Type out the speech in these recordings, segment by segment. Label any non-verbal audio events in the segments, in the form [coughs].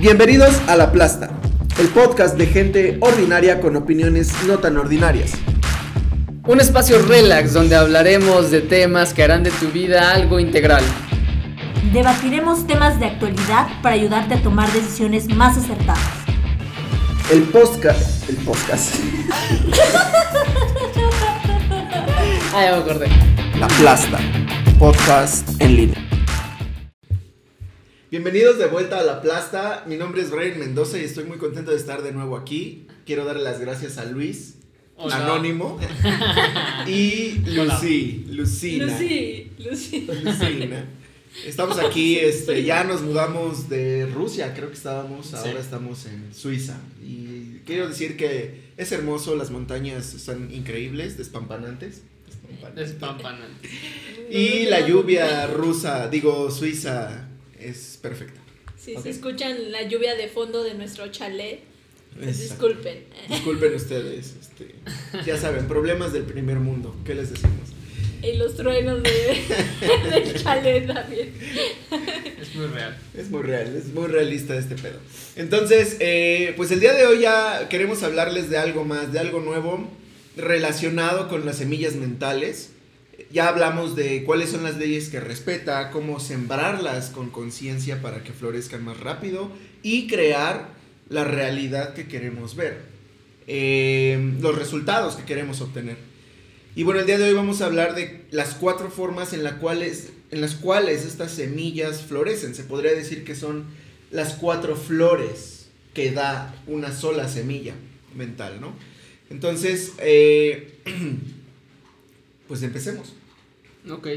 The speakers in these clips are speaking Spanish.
Bienvenidos a La Plasta, el podcast de gente ordinaria con opiniones no tan ordinarias. Un espacio relax donde hablaremos de temas que harán de tu vida algo integral. Debatiremos temas de actualidad para ayudarte a tomar decisiones más acertadas. El podcast. El podcast. [laughs] Ah, ya me acordé. La Plasta, podcast en línea. Bienvenidos de vuelta a La Plasta. Mi nombre es Brian Mendoza y estoy muy contento de estar de nuevo aquí. Quiero darle las gracias a Luis, Hola. Anónimo, [laughs] y. Lucy, Lucina. Lucy, Lucy. Lucina. Estamos aquí, este, ya nos mudamos de Rusia, creo que estábamos, ahora Sí. estamos en Suiza. Y quiero decir que es hermoso, las montañas están increíbles, despampanantes. despampanantes. Despampanante. Y la lluvia rusa, digo suiza, es perfecta. Si Ok. se escuchan la lluvia de fondo de nuestro chalet, pues disculpen. Disculpen [laughs] ustedes, este, ya saben, problemas del primer mundo, ¿qué les decimos? Y los truenos de, [laughs] del chalet también. Es muy real. Es muy real, es muy realista este pedo. Entonces, eh, pues el día de hoy ya queremos hablarles de algo más, de algo nuevo relacionado con las semillas mentales. Ya hablamos de cuáles son las leyes que respeta, cómo sembrarlas con conciencia para que florezcan más rápido y crear la realidad que queremos ver, eh, los resultados que queremos obtener. Y bueno, el día de hoy vamos a hablar de las cuatro formas en, cuales, en las cuales estas semillas florecen. Se podría decir que son las cuatro flores que da una sola semilla mental, ¿no? Entonces, eh, [clears throat] pues empecemos. Ok.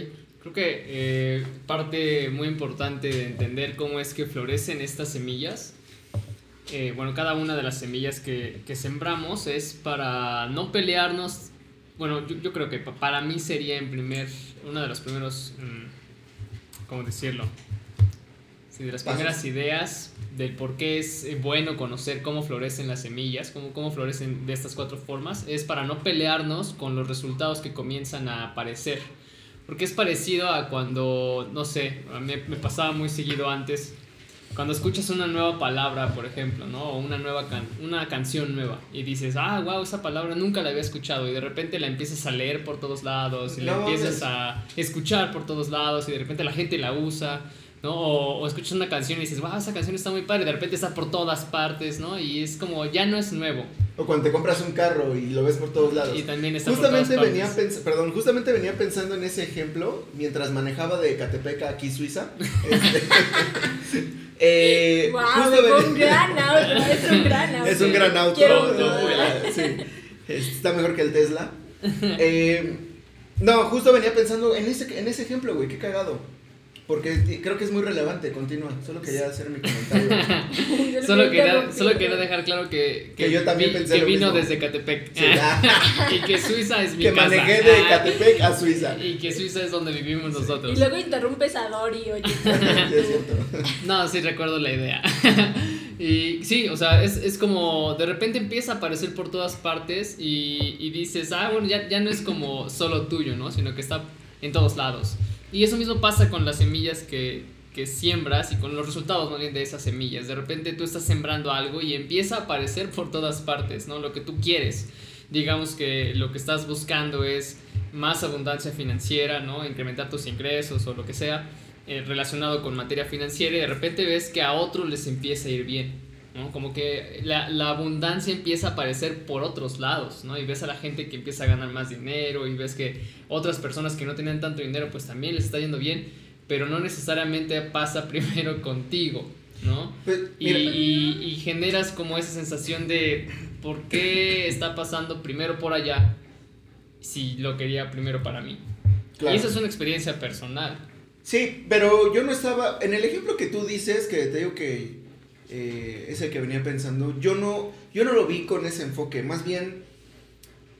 Creo que eh, parte muy importante de entender cómo es que florecen estas semillas. eh, bueno, cada una de las semillas que, que sembramos es para no pelearnos. Bueno, yo, yo creo que pa- para mí sería en primer, uno de los primeros, mm, ¿cómo decirlo? Sí, de las Pasos. primeras ideas del por qué es eh, bueno conocer cómo florecen las semillas, cómo, cómo florecen de estas cuatro formas, es para no pelearnos con los resultados que comienzan a aparecer. Porque es parecido a cuando, no sé, mí me pasaba muy seguido antes, cuando escuchas una nueva palabra, por ejemplo, ¿no? O una nueva can una canción nueva y dices, ah, wow, esa palabra nunca la había escuchado y de repente la empiezas a leer por todos lados y la No, empiezas es- a escuchar por todos lados y de repente la gente la usa, ¿no? O, o escuchas una canción y dices, wow, esa canción está muy padre y de repente está por todas partes, ¿no? Y es como, ya no es nuevo. O cuando te compras un carro y lo ves por todos lados. Y también está Justamente por todas venía, perdón, justamente venía pensando en ese ejemplo mientras manejaba de Catepec a aquí Suiza. [laughs] Este, [laughs] eh, Wow, justo fue venía- un [laughs] gran auto, es un gran auto. Es un gran auto. Está mejor que el Tesla. Eh, no, justo venía pensando en ese, en ese ejemplo, güey, qué cagado. Porque creo que es muy relevante, continúa. Solo quería hacer mi comentario. [laughs] Solo quería, solo quería dejar claro que, Que yo también vi- pensé que lo vino mismo. desde Catepec Sí, [laughs] y que Suiza es mi que casa. manejé de Catepec a Suiza. Y que Suiza es donde vivimos nosotros. Y luego interrumpes a Dori, oye. [laughs] Sí, es cierto. No, sí recuerdo la idea. y sí, o sea, es, es como de repente empieza a aparecer por todas partes y, y dices, ah, bueno, ya, ya no es como solo tuyo, ¿no? Sino que está en todos lados. Y eso mismo pasa con las semillas que, que siembras y con los resultados más bien de esas semillas. De repente tú estás sembrando algo y empieza a aparecer por todas partes, ¿no? Lo que tú quieres. Digamos que lo que estás buscando es más abundancia financiera, ¿no? Incrementar tus ingresos o lo que sea eh, relacionado con materia financiera y de repente ves que a otros les empieza a ir bien, ¿no? Como que la, la abundancia empieza a aparecer por otros lados, ¿no? Y ves a la gente que empieza a ganar más dinero y ves que otras personas que no tenían tanto dinero pues también les está yendo bien, pero no necesariamente pasa [laughs] primero contigo, ¿no? Pues, Y, y generas como esa sensación de por qué está pasando primero por allá si lo quería primero para mí. claro. Y esa es una experiencia personal. Sí, pero yo no estaba. En el ejemplo que tú dices, que te digo que eh, es el que venía pensando, yo no, yo no lo vi con ese enfoque. Más bien,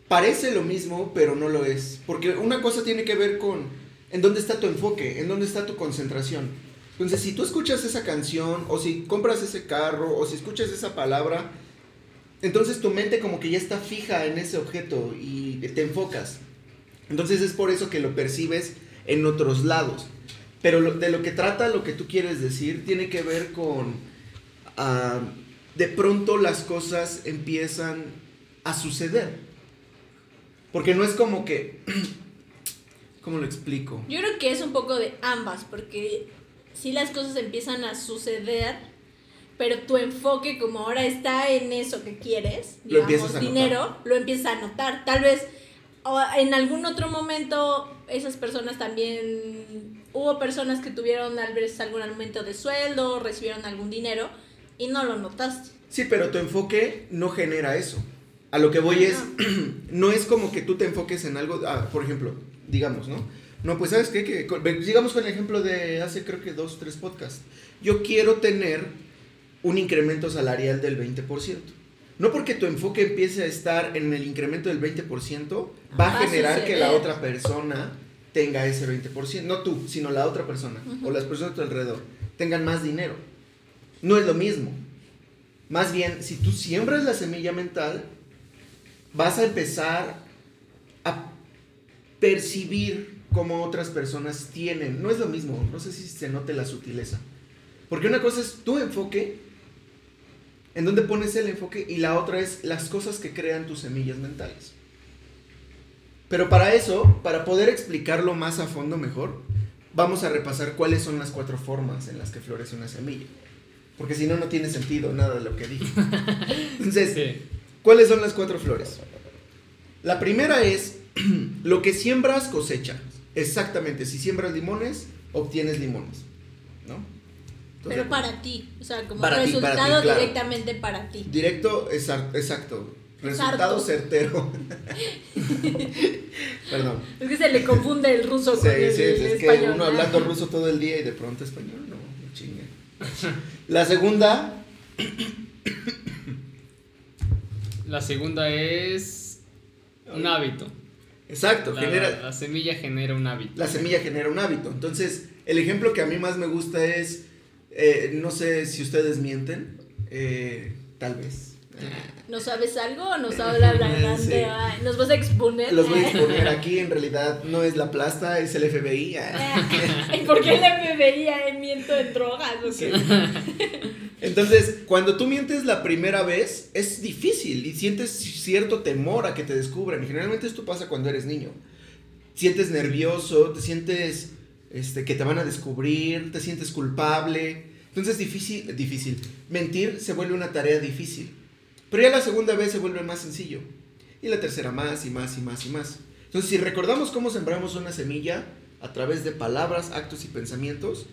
parece lo mismo, pero no lo es. Porque una cosa tiene que ver con en dónde está tu enfoque, en dónde está tu concentración. Entonces, si tú escuchas esa canción, o si compras ese carro, o si escuchas esa palabra, entonces tu mente como que ya está fija en ese objeto y te enfocas. Entonces es por eso que lo percibes en otros lados. Pero de lo que trata lo que tú quieres decir tiene que ver con ah, de pronto las cosas empiezan a suceder. Porque no es como que... [clears throat] ¿Cómo lo explico? Yo creo que es un poco de ambas, porque si las cosas empiezan a suceder, pero tu enfoque como ahora está en eso que quieres, Lo digamos, a dinero, lo empiezas a notar. Tal vez o en algún otro momento esas personas también, hubo personas que tuvieron tal vez algún aumento de sueldo, recibieron algún dinero y no lo notaste. Sí, pero tu enfoque no genera eso. A lo que voy es, [clears throat] no es como que tú te enfoques en algo, ah, por ejemplo, digamos, ¿no? No, pues sabes qué, que, digamos con el ejemplo de hace creo que dos, tres podcasts. Yo quiero tener un incremento salarial del 20%. No porque tu enfoque empiece a estar en el incremento del 20%, va Va a a generar que la otra persona tenga ese 20%. No tú, sino la otra persona o las personas a tu alrededor tengan más dinero. No es lo mismo. Más bien, si tú siembras la semilla mental, vas a empezar a percibir cómo otras personas tienen. No es lo mismo, no sé si se note la sutileza. Porque una cosa es tu enfoque, en donde pones el enfoque, y la otra es las cosas que crean tus semillas mentales. Pero para eso, para poder explicarlo más a fondo mejor, vamos a repasar cuáles son las cuatro formas en las que florece una semilla. Porque si no, no tiene sentido nada de lo que dije. [laughs] Entonces, Sí. ¿Cuáles son las cuatro flores? La primera es [clears throat] lo que siembras cosecha. Exactamente, si siembras limones, obtienes limones. ¿No? Entonces, Pero para ti, o sea, como Para ti, resultado para ti, claro. directamente para ti. Directo, exa- exacto. Resultado certero. [laughs] [laughs] Perdón. Es que se le confunde el ruso Sí, con el, sí, el es que español. uno ¿no? hablando ruso todo el día y de pronto español, no. [laughs] La segunda, La segunda es un hábito. exacto, La, genera, la semilla genera un hábito. la semilla genera un hábito. Entonces, el ejemplo que a mí más me gusta es, eh, no sé si ustedes mienten, eh, tal vez. ¿No sabes algo o nos habla? Sí. Ay, ¿Nos vas a exponer? Los voy a [laughs] exponer aquí, en realidad no es la plasta, es el FBI. [laughs] ¿Y por qué el FBI eh, miento en drogas? o qué? [laughs] Entonces, cuando tú mientes la primera vez, es difícil y sientes cierto temor a que te descubran. Y generalmente esto pasa cuando eres niño. Sientes nervioso, te sientes este, que te van a descubrir, te sientes culpable. Entonces, difícil, difícil. Mentir se vuelve una tarea difícil. Pero ya la segunda vez se vuelve más sencillo. Y la tercera más y más y más y más. Entonces, si recordamos cómo sembramos una semilla a través de palabras, actos y pensamientos,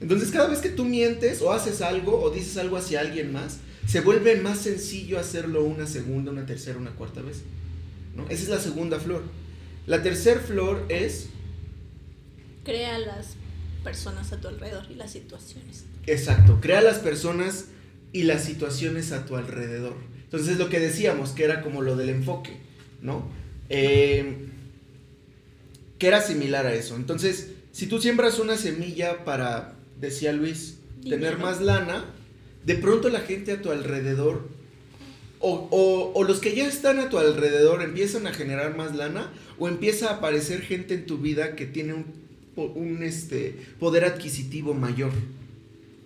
entonces cada vez que tú mientes o haces algo o dices algo hacia alguien más, se vuelve más sencillo hacerlo una segunda, una tercera, una cuarta vez. ¿no? Esa es la segunda flor. La tercera flor es, Crea las personas a tu alrededor y las situaciones. exacto, crea las personas y las situaciones a tu alrededor. Entonces es lo que decíamos, que era como lo del enfoque, ¿no? Eh, que era similar a eso. Entonces, si tú siembras una semilla para, decía Luis, tener más lana, de pronto la gente a tu alrededor, o, o- o los que ya están a tu alrededor empiezan a generar más lana, o empieza a aparecer gente en tu vida que tiene un, un, este, poder adquisitivo mayor,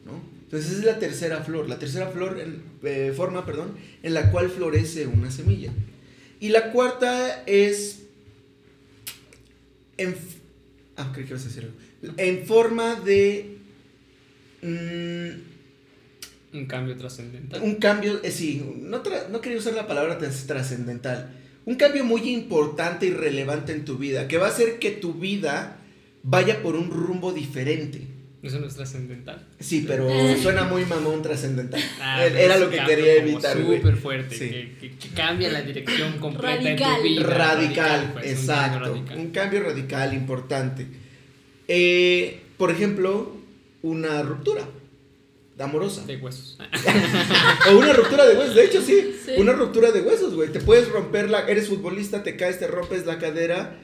¿no? Entonces esa es la tercera flor, la tercera flor, en- eh, forma, perdón, en la cual florece una semilla. Y la cuarta es en, ah, creí que ibas a decir algo. En forma de mm, Un cambio trascendental. un cambio, eh, sí, no, no quería usar la palabra trascendental. Un cambio muy importante y relevante en tu vida, que va a hacer que tu vida vaya por un rumbo diferente. Eso no es trascendental. Sí, pero [laughs] suena muy mamón trascendental. Ah, Era- Era lo que quería evitar, güey. Súper fuerte, Sí. que, que- que cambia la dirección completa Radical. en tu vida. Radical, pues, un cambio exacto. radical. Un cambio radical importante. Eh, por ejemplo, una ruptura amorosa. De huesos. [laughs] O una ruptura de huesos, de hecho sí, Sí. Una ruptura de huesos, güey. Te puedes romper la. Eres futbolista, te caes, te rompes la cadera.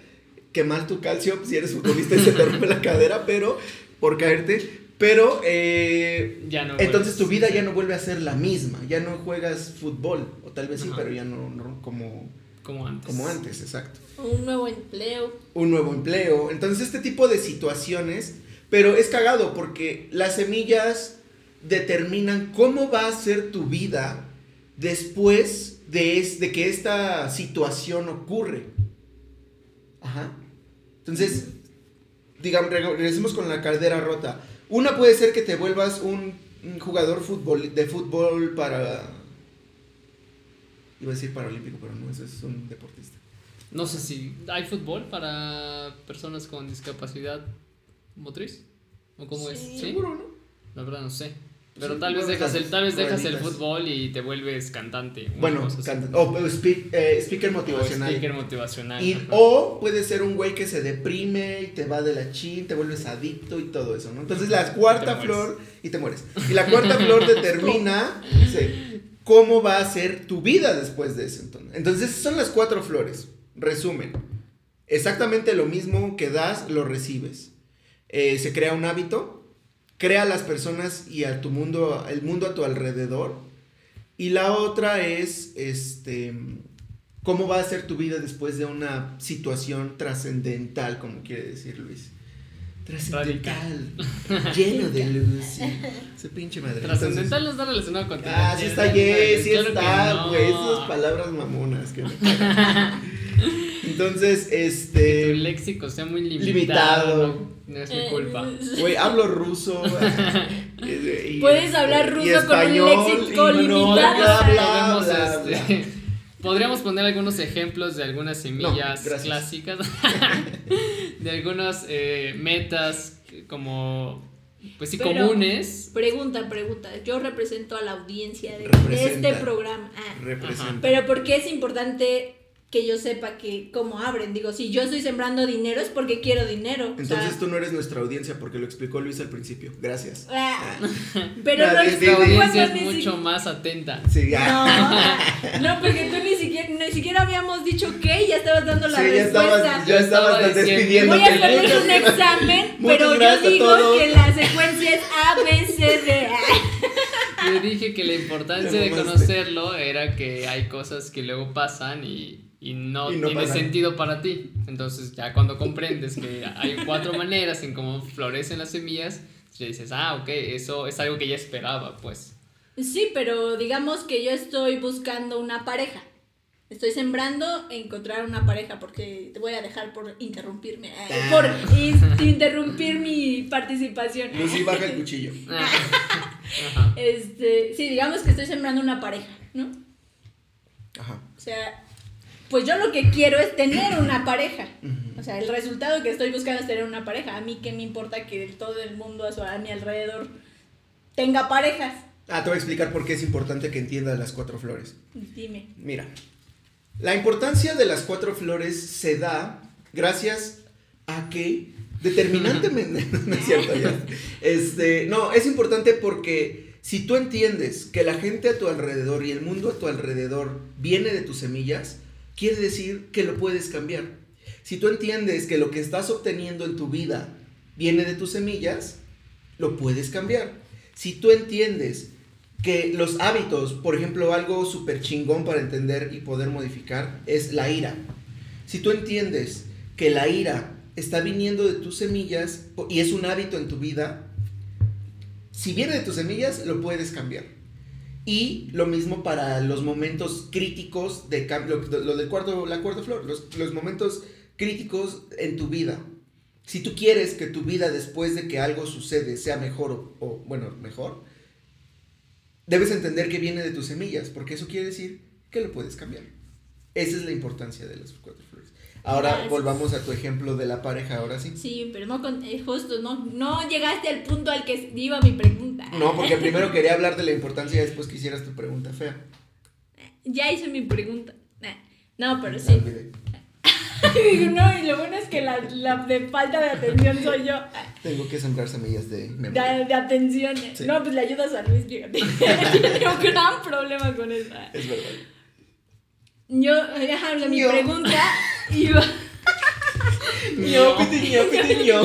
Qué mal tu calcio si eres futbolista y se te rompe la cadera, pero. Por caerte. Pero. eh, Ya no entonces vuelves. tu vida ya no vuelve a ser la misma. Ya no juegas fútbol. O tal vez sí, pero ya no, no como, Como antes. como antes, exacto. Un nuevo empleo. Un nuevo empleo. Entonces, este tipo de situaciones. Pero es cagado porque las semillas determinan cómo va a ser tu vida después de, es- de que esta situación ocurre. Ajá. Entonces, digamos, reg- regresemos con la caldera rota. Una puede ser que te vuelvas un, un jugador fútbol, de fútbol para... Iba a decir paralímpico, pero no, eso es un deportista. No sé si hay fútbol para personas con discapacidad motriz. ¿O cómo es? ¿Sí? Seguro, ¿no? La verdad no sé. Pero Sí, tal vez dejas el, tal vez dejas el fútbol y te vuelves cantante. Bueno, o speak- eh, speaker O motivacional. speaker motivacional. Y, ajá. o puede ser un güey que se deprime y te va de la chin, te vuelves adicto y todo eso, ¿no? Entonces la cuarta flor y te mueres. Y la cuarta flor [laughs] determina sí, cómo va a ser tu vida después de eso. Entonces, entonces son las cuatro flores. Resumen. Exactamente lo mismo que das, lo recibes. Eh, se crea un hábito, crea a las personas y a tu mundo, el mundo a tu alrededor. Y la otra es, este, cómo va a ser tu vida después de una situación trascendental, como quiere decir Luis. Trascendental, lleno de luz. sí. Su pinche madre. Trascendental está relacionado con Ah, sí está Jay, sí claro está, no. güey. Esas palabras mamonas que me [laughs] Entonces, Que tu este. léxico sea muy limitado. Limitado. No, no es mi Eh, culpa. [laughs] Güey, hablo ruso. [laughs] y- Puedes hablar y ruso con un léxico y limitado. bla, bla, Podemos, bla, este, bla. [laughs] Podríamos poner algunos ejemplos de algunas semillas clásicas, de algunas eh, metas como, pues sí, Pero- comunes. Pregunta, pregunta. Yo represento a la audiencia de, de Representa. este programa. Ah, Representa. Pero ¿por qué es importante que yo sepa que cómo abren? Digo, si yo estoy sembrando dinero es porque quiero dinero. o sea, Entonces tú no eres nuestra audiencia porque lo explicó Luis al principio. Gracias. ah, [laughs] pero Ah, no sí. audiencia es mucho si- más atenta. Sí, ya. No, no, [laughs] porque tú ni siquiera, ni siquiera habíamos dicho qué y ya estabas dando la Sí, ya respuesta. estabas, ya estabas Estaba diciendo- despidiendo. Voy a hacerles un examen, pero yo digo que la secuencia es A, B, C, D. Yo dije que la importancia de conocerlo era que hay cosas que luego pasan y, y no, Y no tiene pasan. sentido para ti. Entonces ya cuando comprendes que hay cuatro maneras en cómo florecen las semillas, ya dices, ah, ok, eso es algo que ya esperaba, pues. Sí, pero digamos que yo estoy buscando una pareja. Estoy sembrando encontrar una pareja porque te voy a dejar por interrumpirme, eh, Ah. por in- interrumpir mi participación. Lucy, baja el cuchillo. Ah. [laughs] Este, sí, digamos que estoy sembrando una pareja, ¿no? Ajá. O sea, pues yo lo que quiero es tener una pareja. O sea, el resultado que estoy buscando es tener una pareja. A mí qué me importa que todo el mundo a, su- a mi alrededor tenga parejas. Ah, te voy a explicar por qué es importante que entiendas las cuatro flores. Dime. Mira, la importancia de las cuatro flores se da gracias a que determinantemente, [laughs] no es cierto ya, este, no, es importante porque si tú entiendes que la gente a tu alrededor y el mundo a tu alrededor viene de tus semillas, quiere decir que lo puedes cambiar. Si tú entiendes que lo que estás obteniendo en tu vida viene de tus semillas, lo puedes cambiar. Si tú entiendes que los hábitos, por ejemplo, algo súper chingón para entender y poder modificar es la ira. Si tú entiendes que la ira está viniendo de tus semillas y es un hábito en tu vida, si viene de tus semillas, lo puedes cambiar. Y lo mismo para los momentos críticos de cambio, lo, del cuarto, la cuarta flor, los, los momentos críticos en tu vida. Si tú quieres que tu vida después de que algo sucede sea mejor o, o, bueno, mejor, debes entender que viene de tus semillas, porque eso quiere decir que lo puedes cambiar. Esa es la importancia de las cuatro. Ahora volvamos a tu ejemplo de la pareja, ahora sí. Sí, pero no con, eh, justo, no, no llegaste al punto al que iba mi pregunta. No, porque [laughs] primero quería hablar de la importancia y después quisieras tu pregunta fea. Ya hice mi pregunta. No, pero La sí. [laughs] Digo, no, y lo bueno es que la, la de falta de atención soy yo. Tengo que sembrar semillas de memoria. De, de atención. Sí. No, pues le ayudas a Luis, fíjate. [laughs] Un gran problema con eso. Es verdad. Yo, ajá, o sea, mi Yo. pregunta [laughs] iba. Ño, pitiño, pitiño.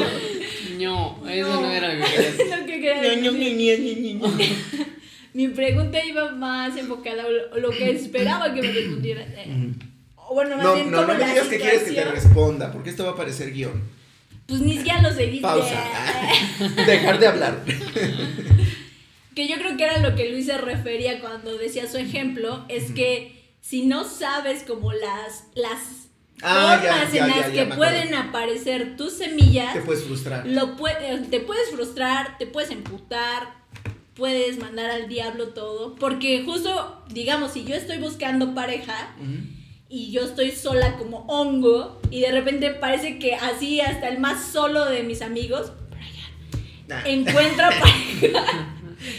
No, eso no, era [laughs] lo que quería decir. Lo que quería Ño, Ño, decir. Ño, Ño, Ño, Ño. [laughs] Mi pregunta iba más enfocada a lo, lo que esperaba que me respondiera. Eh, o bueno, más No, bien no, como no me la digas que quieres que te situación. responda, porque esto va a parecer guion. Pues ni siquiera lo seguiste. Pausa. Dejar de hablar. Que yo creo que era lo que Luis se refería cuando decía su ejemplo, es que si no sabes como las, las Ah, formas ya, en las ya, que pueden aparecer tus semillas, Te puedes frustrar. lo pue- te puedes frustrar, te puedes emputar, puedes mandar al diablo todo. Porque justo, digamos, si yo estoy buscando pareja y yo estoy sola como hongo y de repente parece que así hasta el más solo de mis amigos Nah. encuentra pareja.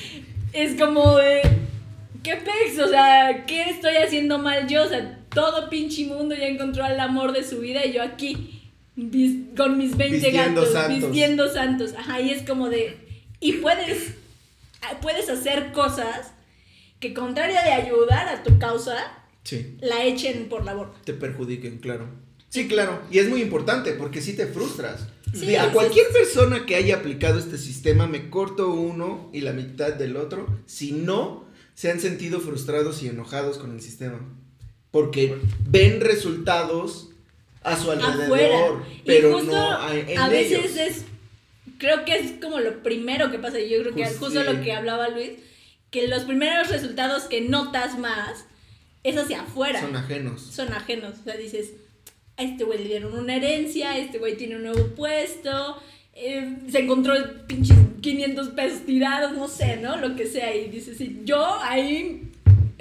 [laughs] es como de, ¿qué pex? O sea, ¿qué estoy haciendo mal yo? O sea, todo pinche mundo ya encontró al amor de su vida y yo aquí vis- con mis 20 Vistiendo gatos, santos. vistiendo santos. Ajá, y es como de, y puedes, puedes hacer cosas que contrario de ayudar a tu causa, Sí. la echen por la borda. te perjudiquen, claro. Sí, claro. Y es muy importante porque sí te frustras. Sí, a sí, cualquier persona que haya aplicado este sistema, me corto uno y la mitad del otro, si no se han sentido frustrados y enojados con el sistema. Porque ven resultados a su alrededor, afuera. pero y justo no a, en a veces ellos. es, creo que es como lo primero que pasa, y yo creo que Justo, justo sí. lo que hablaba Luis, que los primeros resultados que notas más es hacia afuera, Son ajenos. son ajenos, o sea, dices, a este güey le dieron una herencia, este güey tiene un nuevo puesto, eh, se encontró pinches 500 pesos tirados, no sé, ¿no? Lo que sea, y dices, sí, yo ahí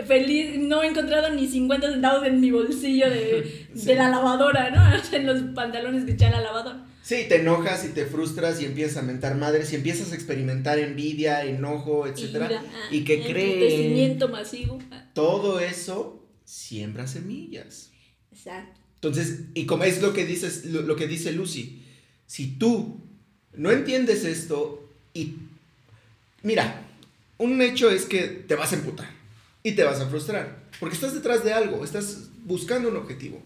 feliz, no he encontrado ni 50 centavos en mi bolsillo de, [laughs] Sí. de la lavadora, ¿no? [laughs] En los pantalones que eché a la lavadora. Sí, te enojas y te frustras y empiezas a mentar madres y empiezas a experimentar envidia, enojo, etcétera. Ira, ah, ¿Y qué creen? Masivo. ah, Todo eso siembra semillas. Exacto. Entonces, y como es lo que dices, lo, lo que dice Lucy, si tú no entiendes esto y mira, un hecho es que te vas a emputar y te vas a frustrar, porque estás detrás de algo, estás buscando un objetivo.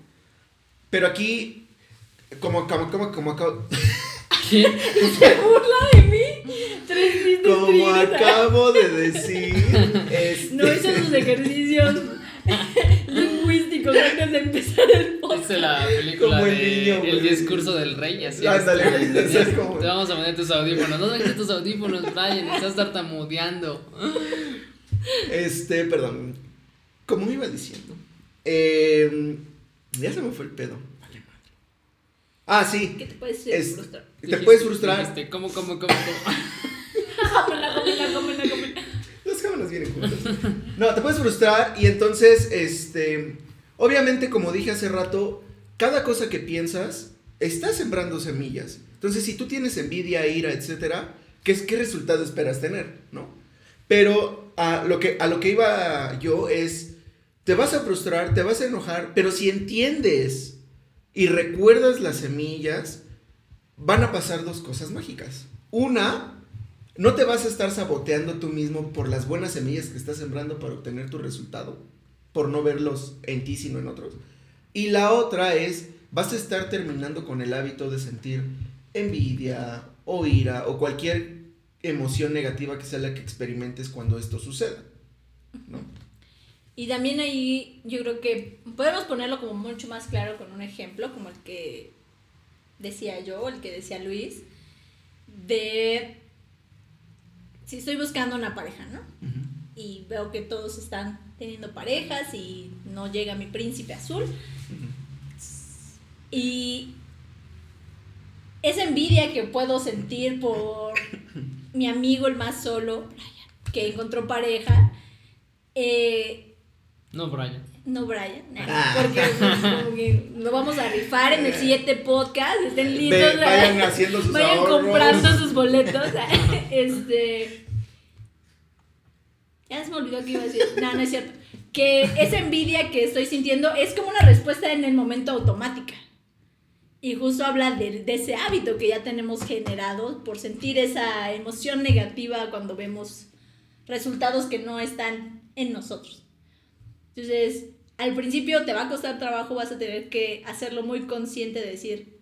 Pero aquí como como como como acabo, ¿Qué? Se burla de mí. Tres como acabo de decir, [laughs] este, No hizo sus ejercicios [laughs] antes de empezar el podcast. Dice la película Como el de niño, El güey. discurso del rey, así. Ándale, es [laughs] como- Te vamos a poner tus audífonos. No dejes tus audífonos, Brian. Estás tartamudeando. Este, perdón. Como iba diciendo. eh, ya se me fue el pedo. Vale, madre. Ah, sí. ¿Qué te puedes Es- frustrar? Te Dijiste- puedes frustrar. dijiste, ¿Cómo, cómo, cómo, cómo? [laughs] Cómela, cómela, cómela, cómela. Los jóvenes vienen juntos. No, te puedes frustrar y entonces, este, obviamente, como dije hace rato, cada cosa que piensas está sembrando semillas. Entonces, si tú tienes envidia, ira, etcétera, ¿qué, qué resultado esperas tener, no? Pero a lo que a lo que iba yo es, te vas a frustrar, te vas a enojar, pero si entiendes y recuerdas las semillas, van a pasar dos cosas mágicas. Una, no te vas a estar saboteando tú mismo por las buenas semillas que estás sembrando para obtener tu resultado, por no verlos en ti sino en otros. Y la otra es, vas a estar terminando con el hábito de sentir envidia o ira o cualquier emoción negativa que sea la que experimentes cuando esto suceda. ¿no? Y también ahí yo creo que podemos ponerlo como mucho más claro con un ejemplo, como el que decía yo, el que decía Luis, de si estoy buscando una pareja, ¿no? Y veo que todos están teniendo parejas y no llega mi príncipe azul. Y esa envidia que puedo sentir por [coughs] mi amigo el más solo, Brian, que encontró pareja, eh, No, Brian. no Brian, nah, Ah. porque como que lo vamos a rifar en el siguiente podcast, estén listos, ¿verdad? vayan haciendo sus vayan ahorros. comprando sus boletos, [laughs] [laughs] este, ya se me olvidó que iba a decir, no, no es cierto, que esa envidia que estoy sintiendo es como una respuesta en el momento automática. Y justo habla de, de ese hábito que ya tenemos generado por sentir esa emoción negativa cuando vemos resultados que no están en nosotros. Entonces, al principio te va a costar trabajo, vas a tener que hacerlo muy consciente de decir,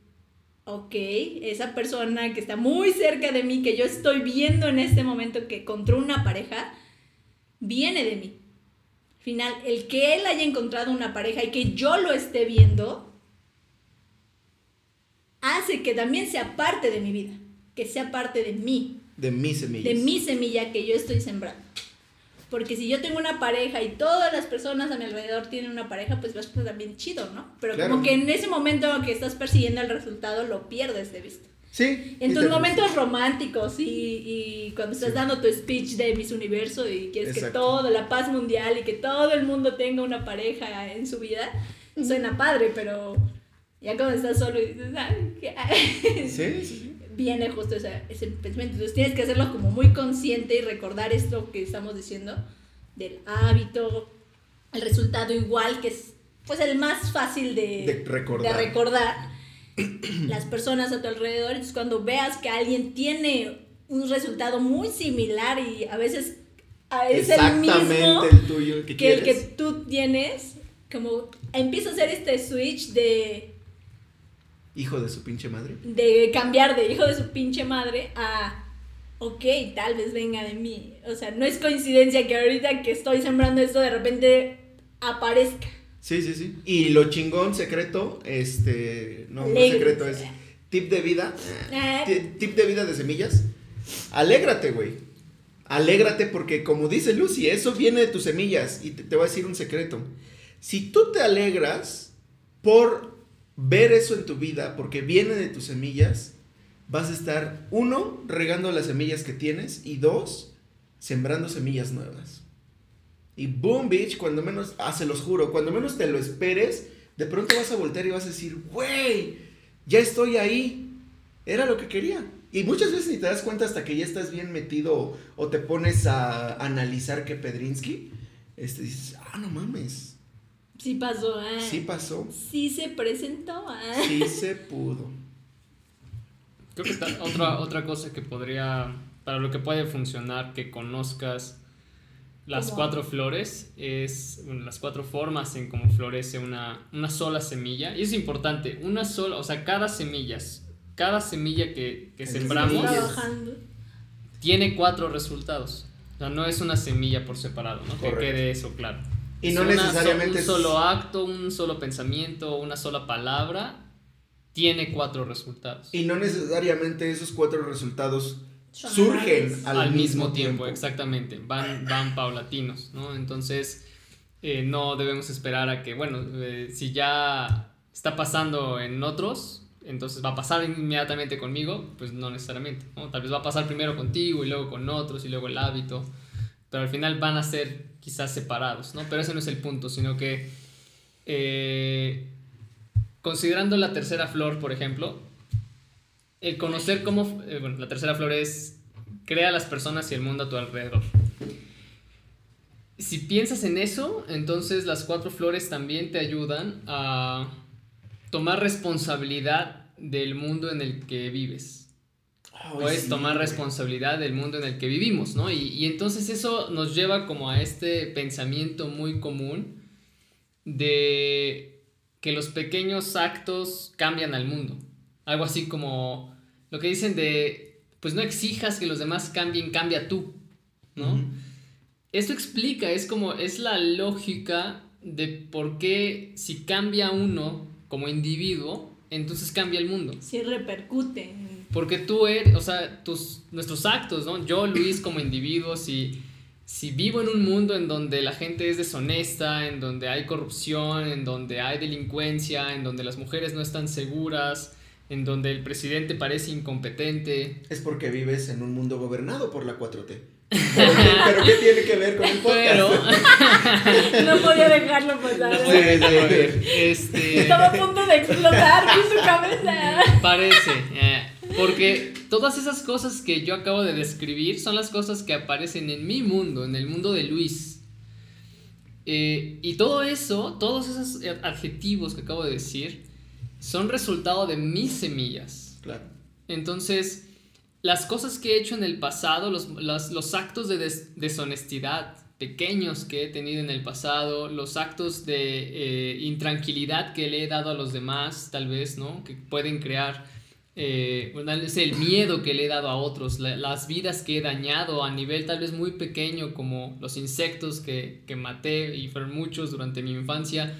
ok, esa persona que está muy cerca de mí, que yo estoy viendo en este momento que encontró una pareja, viene de mí. Al final, el que él haya encontrado una pareja y que yo lo esté viendo, hace que también sea parte de mi vida, que sea parte de mí. De mis semillas. de mi semilla que yo estoy sembrando. Porque si yo tengo una pareja y todas las personas a mi alrededor tienen una pareja, pues va a estar también chido, ¿no? Pero Claro. como que en ese momento que estás persiguiendo el resultado, lo pierdes de vista. Sí. En tus momentos románticos y, y cuando estás Sí. dando tu speech de Miss Universo y quieres que Exacto. todo, la paz mundial y que todo el mundo tenga una pareja en su vida, suena padre, pero ya cuando estás solo y dices. [laughs] Sí, sí, sí. viene justo ese, ese pensamiento. Entonces tienes que hacerlo como muy consciente y recordar esto que estamos diciendo del hábito, el resultado igual, que es pues el más fácil de, De recordar. de recordar. Las personas a tu alrededor. Entonces cuando veas que alguien tiene un resultado muy similar y a veces es el mismo el tuyo que, que el que tú tienes, como empieza a hacer este switch de Hijo de su pinche madre. de cambiar de hijo de su pinche madre a, ok, tal vez venga de mí. O sea, no es coincidencia que ahorita que estoy sembrando esto de repente aparezca. Sí, sí, sí. Y lo chingón secreto, este, no, no Alegre. secreto es tip de vida, Ah. ti- tip de vida de semillas. Alégrate, güey. Alégrate porque como dice Lucy, eso viene de tus semillas y te, te voy a decir un secreto. Si tú te alegras por ver eso en tu vida, porque viene de tus semillas, vas a estar, uno, regando las semillas que tienes y dos, sembrando semillas nuevas. Y boom, bitch, cuando menos, ah, se los juro, cuando menos te lo esperes, de pronto vas a voltear y vas a decir, güey, ya estoy ahí. Era lo que quería. Y muchas veces ni te das cuenta hasta que ya estás bien metido o, o te pones a analizar que Pedrinsky, este, dices, ah, no mames, Sí pasó, ah. sí pasó, Sí se presentó, ah. sí se pudo. Creo que ta- otra, otra cosa que podría, para lo que puede funcionar, que conozcas las ¿Cómo? cuatro flores, es bueno, las cuatro formas en cómo florece una, una sola semilla. Y es importante, una sola, o sea, cada semilla, cada semilla que, que sembramos tiene cuatro resultados. O sea, no es una semilla por separado, ¿no? Que Correcto. quede eso claro. Y Es no una necesariamente un es- solo acto, un solo pensamiento, una sola palabra tiene cuatro resultados. Y no necesariamente esos cuatro resultados surgen árboles. al, mismo tiempo. exactamente. Van, van [coughs] paulatinos, ¿no? Entonces, eh, no debemos esperar a que, bueno, eh, si ya está pasando en otros, entonces va a pasar inmediatamente conmigo, pues no necesariamente, ¿no? Tal vez va a pasar primero contigo y luego con otros y luego el hábito, pero al final van a ser quizás separados, ¿no? Pero ese no es el punto, sino que eh, considerando la tercera flor, por ejemplo, el conocer cómo, eh, bueno, la tercera flor es crea las personas y el mundo a tu alrededor. Si piensas en eso, entonces las cuatro flores también te ayudan a tomar responsabilidad del mundo en el que vives. Ay, Puedes sí, tomar responsabilidad del mundo en el que vivimos, ¿no? Y, y entonces eso nos lleva como a este pensamiento muy común de que los pequeños actos cambian al mundo. Algo así como lo que dicen de, pues no exijas que los demás cambien, cambia tú, ¿no? Esto explica, es como, es la lógica de por qué si cambia uno como individuo, entonces cambia el mundo. Sí repercute. Porque tú eres, o sea, tus, nuestros actos, ¿no? Yo, Luis, como individuo, si, si vivo en un mundo en donde la gente es deshonesta, en donde hay corrupción, en donde hay delincuencia, en donde las mujeres no están seguras, en donde el presidente parece incompetente, Es porque vives en un mundo gobernado por la 4T. ¿Pero qué, pero qué tiene que ver con el podcast? pero... [laughs] [laughs] No podía dejarlo pasar. No ¿eh? puede dejarlo ver. Este... Estaba a punto de explotar en su cabeza. Parece, eh, porque todas esas cosas que yo acabo de describir son las cosas que aparecen en mi mundo, en el mundo de Luis. Eh, y todo eso, todos esos adjetivos que acabo de decir, son resultado de mis semillas. Claro. Entonces, las cosas que he hecho en el pasado, los, las- los actos de des- deshonestidad pequeños que he tenido en el pasado, los actos de eh, intranquilidad que le he dado a los demás, tal vez, ¿no? Que pueden crear, eh, el miedo que le he dado a otros, la- las vidas que he dañado a nivel tal vez muy pequeño, como los insectos que, que maté y fueron muchos durante mi infancia.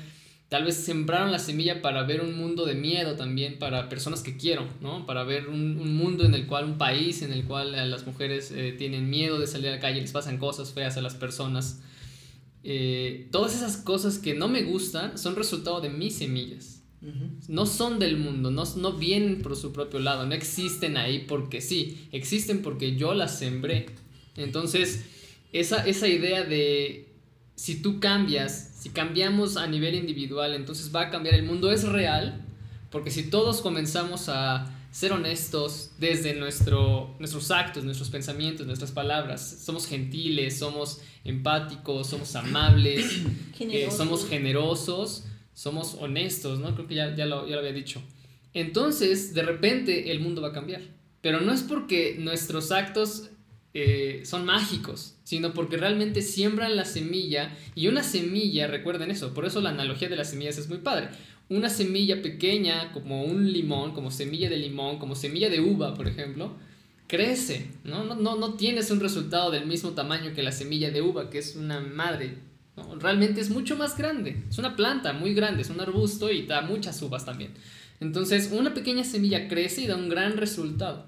Tal vez sembraron la semilla para ver un mundo de miedo también para personas que quiero, ¿no? Para ver un, un mundo en el cual, un país en el cual eh, las mujeres eh, tienen miedo de salir a la calle, les pasan cosas feas a las personas. Eh, todas esas cosas que no me gustan son resultado de mis semillas. No son del mundo, no, no vienen por su propio lado, no existen ahí porque sí, existen porque yo las sembré. Entonces, esa, esa idea de si tú cambias, si cambiamos a nivel individual, entonces va a cambiar el mundo, es real, porque si todos comenzamos a ser honestos desde nuestro, nuestros actos, nuestros pensamientos, nuestras palabras, somos gentiles, somos empáticos, somos amables, [coughs] eh, somos generosos, somos honestos, ¿no? Creo que ya, ya, lo, ya lo había dicho. Entonces, de repente, el mundo va a cambiar. Pero no es porque nuestros actos eh, son mágicos, sino porque realmente siembran la semilla y una semilla, recuerden eso, por eso la analogía de las semillas es muy padre. Una semilla pequeña, como un limón, como semilla de limón, como semilla de uva, por ejemplo, crece, ¿no? No, no, no tienes un resultado del mismo tamaño que la semilla de uva, que es una madre. Realmente es mucho más grande, es una planta muy grande, es un arbusto y da muchas uvas también. Entonces, una pequeña semilla crece y da un gran resultado.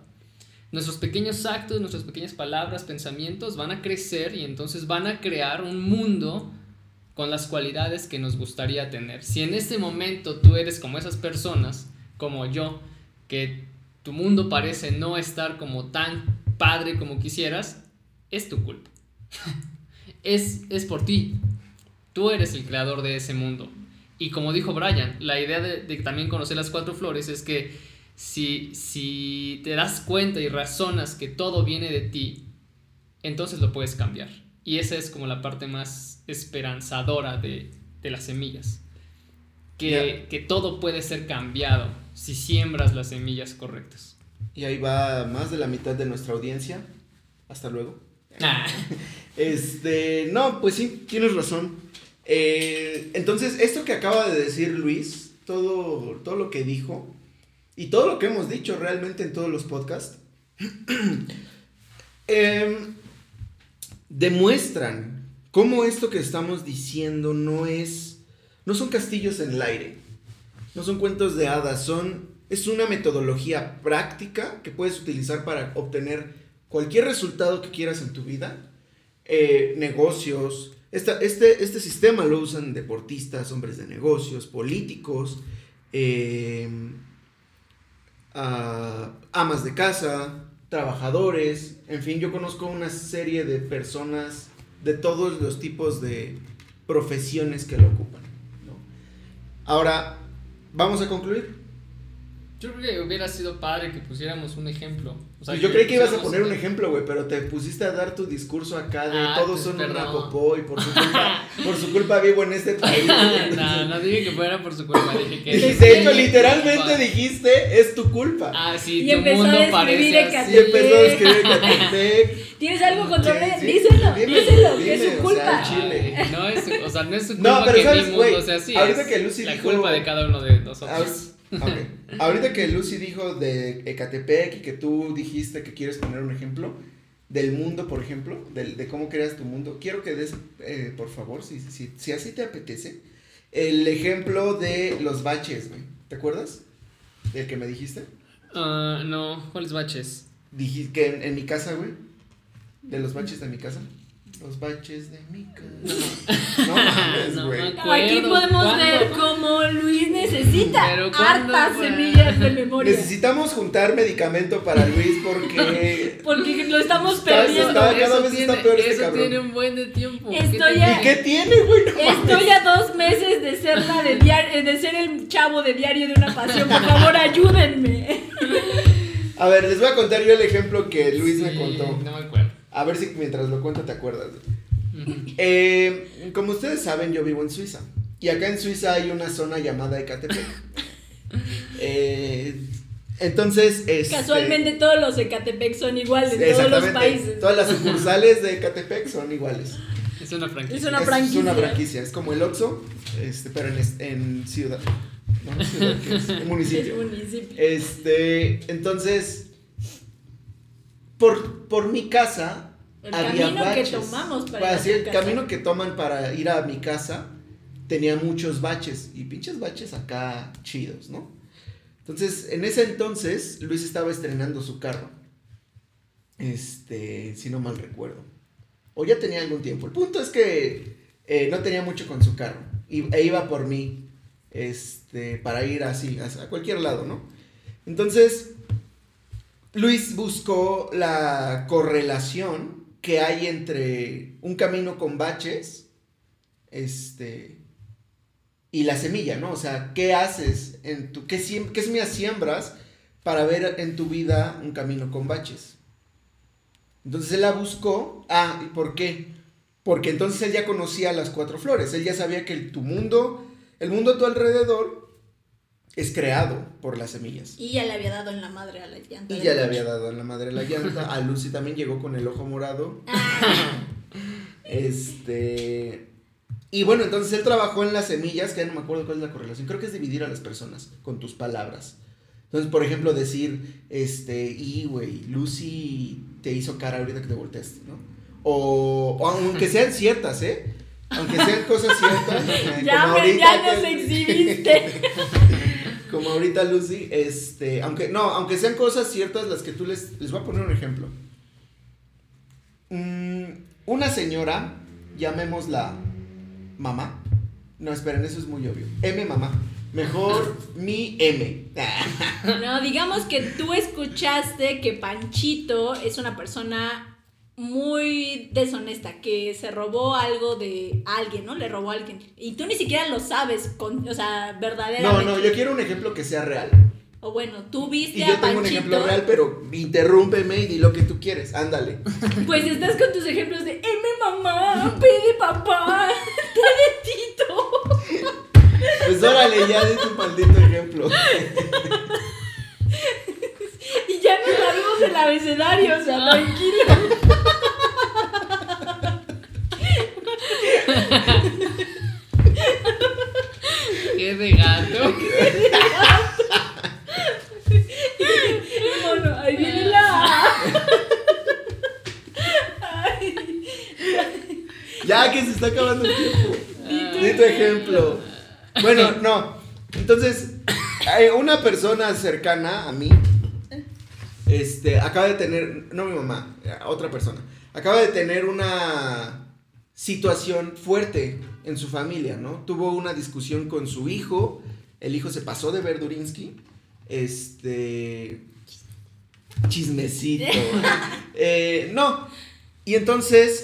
Nuestros pequeños actos, nuestras pequeñas palabras, pensamientos van a crecer y entonces van a crear un mundo con las cualidades que nos gustaría tener. Si en este momento tú eres como esas personas, como yo, que tu mundo parece no estar como tan padre como quisieras, es tu culpa. [laughs] es, es por ti. Tú eres el creador de ese mundo. Y como dijo Brian, la idea de, de también conocer las cuatro flores es que si, si te das cuenta y razonas que todo viene de ti, entonces lo puedes cambiar. Y esa es como la parte más esperanzadora de, de las semillas. Que, que todo puede ser cambiado si siembras las semillas correctas. Y ahí va más de la mitad de nuestra audiencia. Hasta luego. Ah, [laughs] Este, no, pues sí, tienes razón. Eh, entonces, esto que acaba de decir Luis, todo, todo lo que dijo, y todo lo que hemos dicho realmente en todos los podcasts, [clears throat] em, demuestran cómo esto que estamos diciendo no es, no son castillos en el aire, no son cuentos de hadas, son, es una metodología práctica que puedes utilizar para obtener cualquier resultado que quieras en tu vida, eh, negocios. Esta- este, este sistema lo usan deportistas, hombres de negocios, políticos, eh, ah, amas de casa, trabajadores, en fin, yo conozco una serie de personas de todos los tipos de profesiones que lo ocupan. Ahora, vamos a concluir. Yo creo que hubiera sido padre que pusiéramos un ejemplo. O sea, Pues yo creí que ibas a poner un ejemplo, güey, pero te pusiste a dar tu discurso acá de Ah, todos pues, son perdón. popó y por su [laughs] culpa, por su culpa vivo en este país. [laughs] no, no dije que fuera por su culpa, dije que... Y de hecho, literalmente dijiste, es tu culpa. Ah, sí, Y tu empezó mundo a escribir parece así. y empezó a escribir Catepec. [laughs] ¿Tienes algo contra él? sí. Díselo, Dime, díselo, que es su o culpa. sea, Chile. Ay, no es, su- o sea, no es su culpa No, pero que sabes, mi mundo sea así. ahorita es que Lucy la dijo- culpa de cada uno de nosotros. Ahor- ok. [laughs] Ahorita que Lucy dijo de Ecatepec y que tú dijiste que quieres poner un ejemplo del mundo, por ejemplo, del- de, cómo creas tu mundo, quiero que des, eh, por favor, si, si, si así te apetece, el ejemplo de los baches, güey. ¿Te acuerdas? Del que me dijiste. Ah, no, ¿cuáles baches? Dijiste que en, en mi casa, güey. De los baches de mi casa. Los baches de mi casa. [laughs] No mames, No, güey. Aquí podemos ¿Cuándo? ver cómo Luis necesita Pero ¿cuándo hartas fue? semillas de memoria. Necesitamos juntar medicamento para Luis porque [laughs] Porque lo estamos perdiendo. está- cada eso vez tiene, está peor este eso cabrón. tiene un buen de tiempo. Estoy ¿Qué te- ya- ¿Y qué tiene, güey? No mames. Estoy a dos meses de ser la de diario, de ser el chavo de diario de una pasión. Por favor, ayúdenme. A ver, les voy a contar yo el ejemplo que Luis me contó. No me acuerdo. A ver si mientras lo cuento te acuerdas. Eh, como ustedes saben, yo vivo en Suiza. Y acá en Suiza hay una zona llamada Ecatepec. [laughs] Eh, entonces, este, Casualmente todos los Ecatepec son iguales en todos los países. Todas las sucursales de Ecatepec son iguales. Es una franquicia. Es una franquicia. Es una franquicia, es como el Oxxo, este, pero en, en ciudad. No, no ciudad, ¿qué es? En municipio. Es municipio. Este, entonces, por, por mi casa El había camino baches. que tomamos para Para ir a decir, tu el casa. camino que toman para ir a mi casa tenía muchos baches y pinches baches acá chidos, ¿no? Entonces, en ese entonces, Luis estaba estrenando su carro. Este, si no mal recuerdo. O ya tenía algún tiempo. El punto es que eh, no tenía mucho con su carro. Y, e iba por mí. Este, para ir así, a cualquier lado, ¿no? Entonces, Luis buscó la correlación que hay entre un camino con baches, este, y la semilla, ¿no? O sea, ¿qué haces en tu, qué, qué semillas para ver en tu vida un camino con baches? Entonces él la buscó, ah, ¿y por qué? Porque entonces él ya conocía las cuatro flores, él ya sabía que tu mundo, el mundo a tu alrededor es creado por las semillas. Y ya le había dado en la madre a la llanta. Y ya le había dado en la madre a la llanta. A Lucy también llegó con el ojo morado. Ah. este. Y bueno, entonces él trabajó en las semillas, que ya no me acuerdo cuál es la correlación. Creo que es dividir a las personas con tus palabras. Entonces, por ejemplo, decir, este, y güey, Lucy te hizo cara ahorita que te volteaste, ¿no? O, aunque sean ciertas, ¿eh? Aunque sean cosas ciertas. [laughs] ya, me, ya nos [laughs] exhibiste. [laughs] como ahorita Lucy, este, aunque no, aunque sean cosas ciertas las que tú les les voy a poner un ejemplo. Mm, una señora, llamémosla mamá. No, esperen, eso es muy obvio. M mamá. Mejor [laughs] mi M. no, digamos que tú escuchaste que Panchito es una persona muy deshonesta, que se robó algo de alguien, ¿no? Le robó a alguien. Y tú ni siquiera lo sabes, con, o sea, verdaderamente. No, no, yo quiero un ejemplo que sea real. O bueno, tú viste y yo tengo un ejemplo real, pero interrúmpeme y di lo que tú quieres, ándale. [laughs] Pues estás con tus ejemplos de M mamá, P de papá, [laughs] T de Tito. [laughs] Pues órale, ya di tu maldito ejemplo. y ya nos salimos el abecedario, o sea, tranquilo. ¿Qué de gato? Bueno, ahí viene la Ya que se está acabando el tiempo. Di tu ejemplo. Bueno, no. Entonces, una persona cercana a mí, este, acaba de tener, no mi mamá, otra persona, acaba de tener una situación fuerte en su familia, ¿no? Tuvo una discusión con su hijo, el hijo se pasó de Verdurinsky, este... Chismecito. [laughs] Eh, no. Y entonces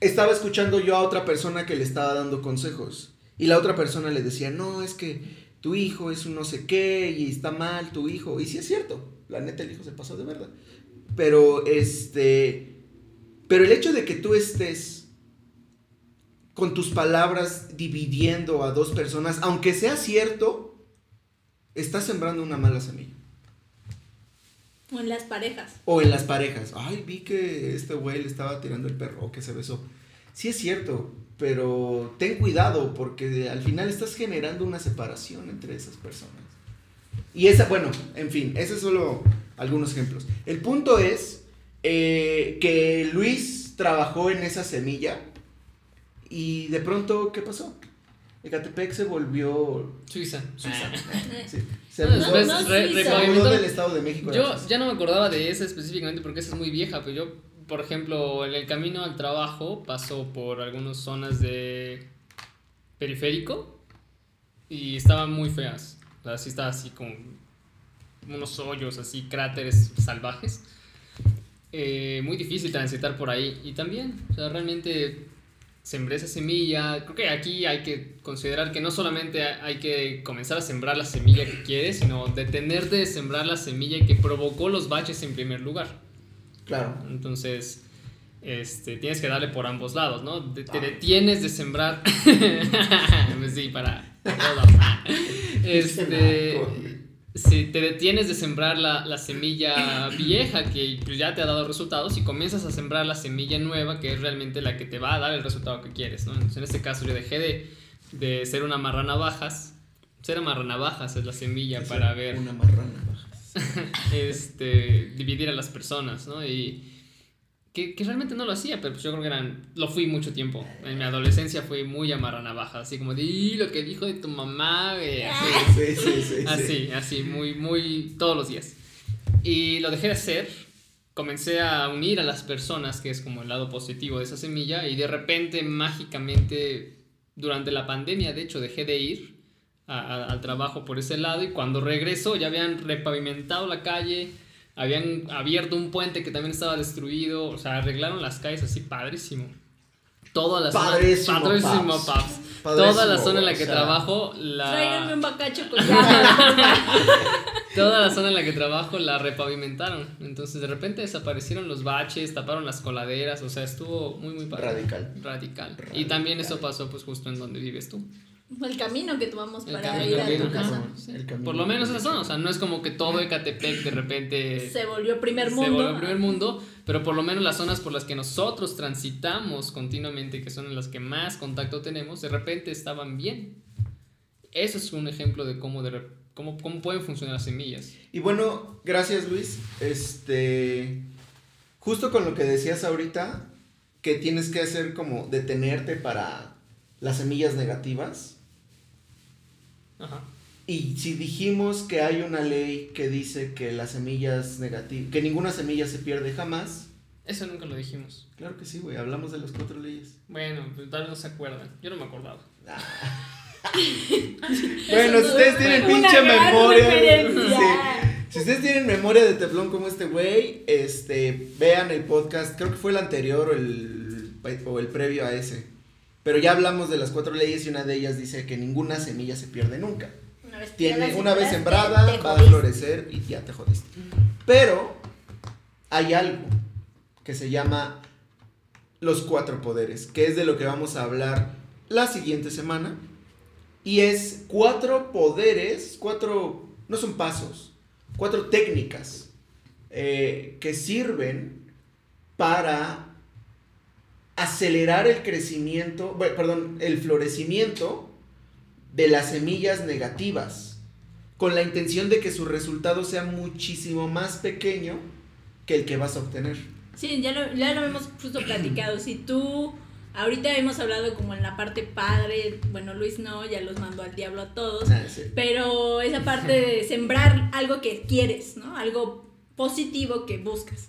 estaba escuchando yo a otra persona que le estaba dando consejos. Y la otra persona le decía, no, es que tu hijo es un no sé qué y está mal tu hijo. Y sí es cierto, la neta el hijo se pasó de verdad. Pero este... Pero el hecho de que tú estés con tus palabras dividiendo a dos personas, aunque sea cierto, estás sembrando una mala semilla. O en las parejas. O en las parejas. Ay, vi que este güey le estaba tirando el perro que se besó. Sí es cierto, pero ten cuidado porque al final estás generando una separación entre esas personas. Y esa, bueno, en fin, ese es solo algunos ejemplos. El punto es eh, que Luis trabajó en esa semilla y de pronto, ¿qué pasó? Ecatepec se volvió Suiza. Suiza. Ah. Sí. [laughs] Se del Estado de México. Yo ya no me acordaba de esa específicamente porque esa es muy vieja, pero yo, por ejemplo, en el camino al trabajo pasó por algunas zonas de periférico y estaban muy feas. O sea, sí estaba así como unos hoyos, así cráteres salvajes. Eh, muy difícil transitar por ahí. Y también, o sea, realmente sembré esa semilla. Creo que aquí hay que considerar que no solamente hay que comenzar a sembrar la semilla que quieres, sino detenerte de sembrar la semilla que provocó los baches en primer lugar. Claro. Entonces, este, tienes que darle por ambos lados, ¿no? te ah. detienes de sembrar. [laughs] sí, para. [laughs] este si te detienes de sembrar la, la semilla vieja que pues, ya te ha dado resultados y comienzas a sembrar la semilla nueva que es realmente la que te va a dar el resultado que quieres, ¿no? Entonces, en este caso yo dejé de, de ser una marrana bajas, ser marrana bajas es la semilla para ver... Una marrana bajas. [laughs] este, dividir a las personas, ¿no? Y que, que realmente no lo hacía, pero pues yo creo que eran, lo fui mucho tiempo. En mi adolescencia fui muy amarranavaja, así como de, "Y, lo que dijo de tu mamá, güey", así. Sí, sí, sí. sí. Así, así, muy, muy, todos los días. Y lo dejé de hacer, comencé a unir a las personas, que es como el lado positivo de esa semilla, y de repente, mágicamente, durante la pandemia, de hecho, dejé de ir a- a- al trabajo por ese lado, y cuando regreso ya habían repavimentado la calle, habían abierto un puente que también estaba destruido, o sea, arreglaron las calles así padrísimo. Toda la Padrísimo, zona, padrísimo, paps. paps. Padrísimo, Toda la zona en la o que sea. trabajo, la... Tráiganme un bacacho con [laughs] llave. Toda la zona en la que trabajo la repavimentaron. Entonces de repente desaparecieron los baches, taparon las coladeras, o sea, estuvo muy muy padre. Radical. Radical. Y Radical. también eso pasó pues justo en donde vives tú. El camino que tomamos El para camino ir a que- tu casa. sí. El camino Por lo menos esa zona, o sea, no es como que todo Ecatepec de repente [clears throat] Se volvió primer se mundo. volvió primer mundo, pero por lo menos las zonas por las que nosotros transitamos continuamente, que son en las que más contacto tenemos, de repente estaban bien. Eso es un ejemplo de cómo, de cómo, cómo pueden funcionar las semillas. Y bueno, gracias Luis. Este, justo con lo que decías ahorita, que tienes que hacer como detenerte para las semillas negativas. Ajá. Y si dijimos que hay una ley que dice que las semillas negativas, que ninguna semilla se pierde jamás, Eso nunca lo dijimos. claro que sí, güey, hablamos de las cuatro leyes. Bueno, pues tal vez no se acuerdan. Yo no me acordaba. [laughs] Bueno, si ustedes tienen Una pinche gran memoria. sí. Si ustedes tienen memoria de teflón como este güey, este, vean el podcast, creo que fue el anterior o el, o el previo a ese. Pero ya hablamos de las cuatro leyes y una de ellas dice que ninguna semilla se pierde nunca. Una vez, Tiene, una vez sembrada, te va a florecer y ya te jodiste. Pero hay algo que se llama los cuatro poderes, que es de lo que vamos a hablar la siguiente semana. Y es cuatro poderes, cuatro, no son pasos, cuatro técnicas eh, que sirven para acelerar el crecimiento, bueno, perdón, el florecimiento de las semillas negativas, con la intención de que su resultado sea muchísimo más pequeño que el que vas a obtener. Sí, ya lo, ya lo hemos justo [clears throat] platicado. Si tú, ahorita hemos hablado como en la parte padre, bueno, Luis no, ya los mandó al diablo a todos, Ah, sí. pero esa parte de sembrar algo que quieres, ¿no? Algo positivo que buscas.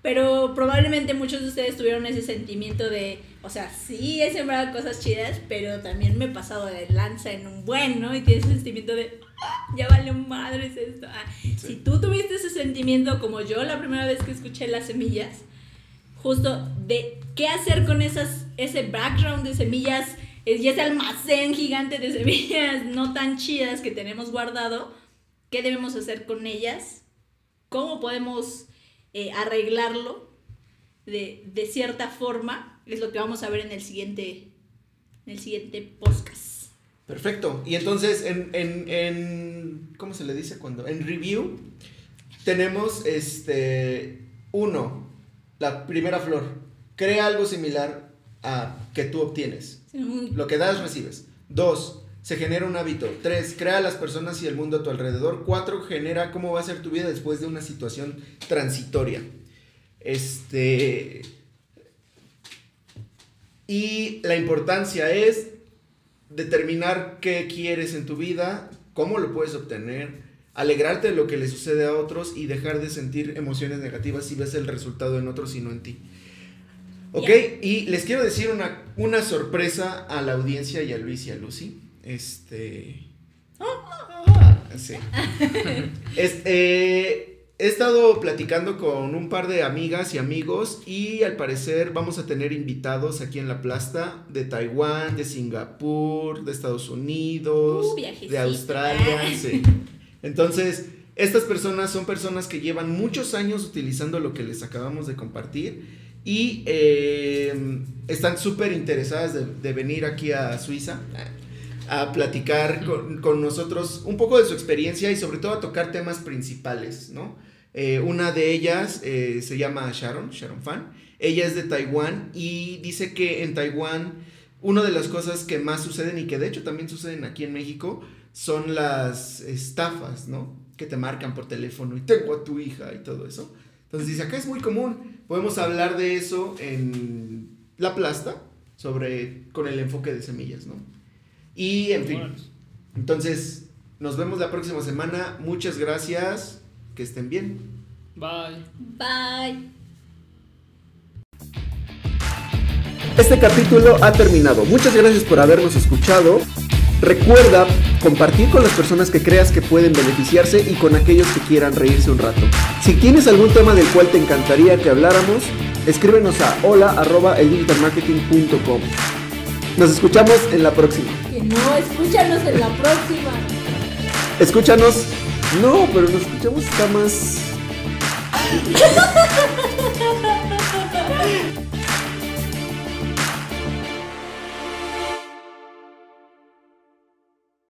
Pero probablemente muchos de ustedes tuvieron ese sentimiento de, o sea, sí he sembrado cosas chidas, pero también me he pasado de lanza en un buen, ¿no? Y tienes ese sentimiento de, "Ah, ya vale madres esto. Ah, Si tú tuviste ese sentimiento como yo la primera vez que escuché las semillas, justo de qué hacer con esas, ese background de semillas y ese almacén gigante de semillas no tan chidas que tenemos guardado, qué debemos hacer con ellas, cómo podemos eh, arreglarlo de, de cierta forma, es lo que vamos a ver en el siguiente, en el siguiente podcast. Perfecto. Y entonces, en, en, en, ¿cómo se le dice cuando? En review, tenemos, este, uno, la primera flor. Crea algo similar a que tú obtienes. Lo que das, recibes. Dos, se genera un hábito. Tres, crea a las personas y el mundo a tu alrededor. Cuatro, genera cómo va a ser tu vida después de una situación transitoria. Este. Y la importancia es determinar qué quieres en tu vida, cómo lo puedes obtener, alegrarte de lo que le sucede a otros y dejar de sentir emociones negativas si ves el resultado en otros y no en ti. ¿Ok? Y les quiero decir una, una sorpresa a la audiencia y a Luis y a Lucy. Este... Ah, sí. Este, he estado platicando con un par de amigas y amigos y al parecer vamos a tener invitados aquí en la plasta de Taiwán, de Singapur, de Estados Unidos, Uh, de Australia. sí. Entonces, estas personas son personas que llevan muchos años utilizando lo que les acabamos de compartir y eh, están súper interesadas de, de venir aquí a Suiza a platicar con, con nosotros un poco de su experiencia y sobre todo a tocar temas principales, ¿no? Eh, una de ellas eh, se llama Sharon, Sharon Fan. Ella es de Taiwán y dice que en Taiwán una de las cosas que más suceden y que de hecho también suceden aquí en México son las estafas, ¿no? Que te marcan por teléfono y tengo a tu hija y todo eso. Entonces dice, acá es muy común, podemos hablar de eso en la plasta, sobre, con el enfoque de semillas, ¿no? Y en fin, entonces nos vemos la próxima semana. Muchas gracias, que estén bien. Bye. Bye. Este capítulo ha terminado. Muchas gracias por habernos escuchado. Recuerda compartir con las personas que creas que pueden beneficiarse y con aquellos que quieran reírse un rato. Si tienes algún tema del cual te encantaría que habláramos, escríbenos a hola@eldigitalmarketing.com. Nos escuchamos en la próxima. Que no, escúchanos en la próxima. Escúchanos. No, pero nos escuchamos está más [laughs]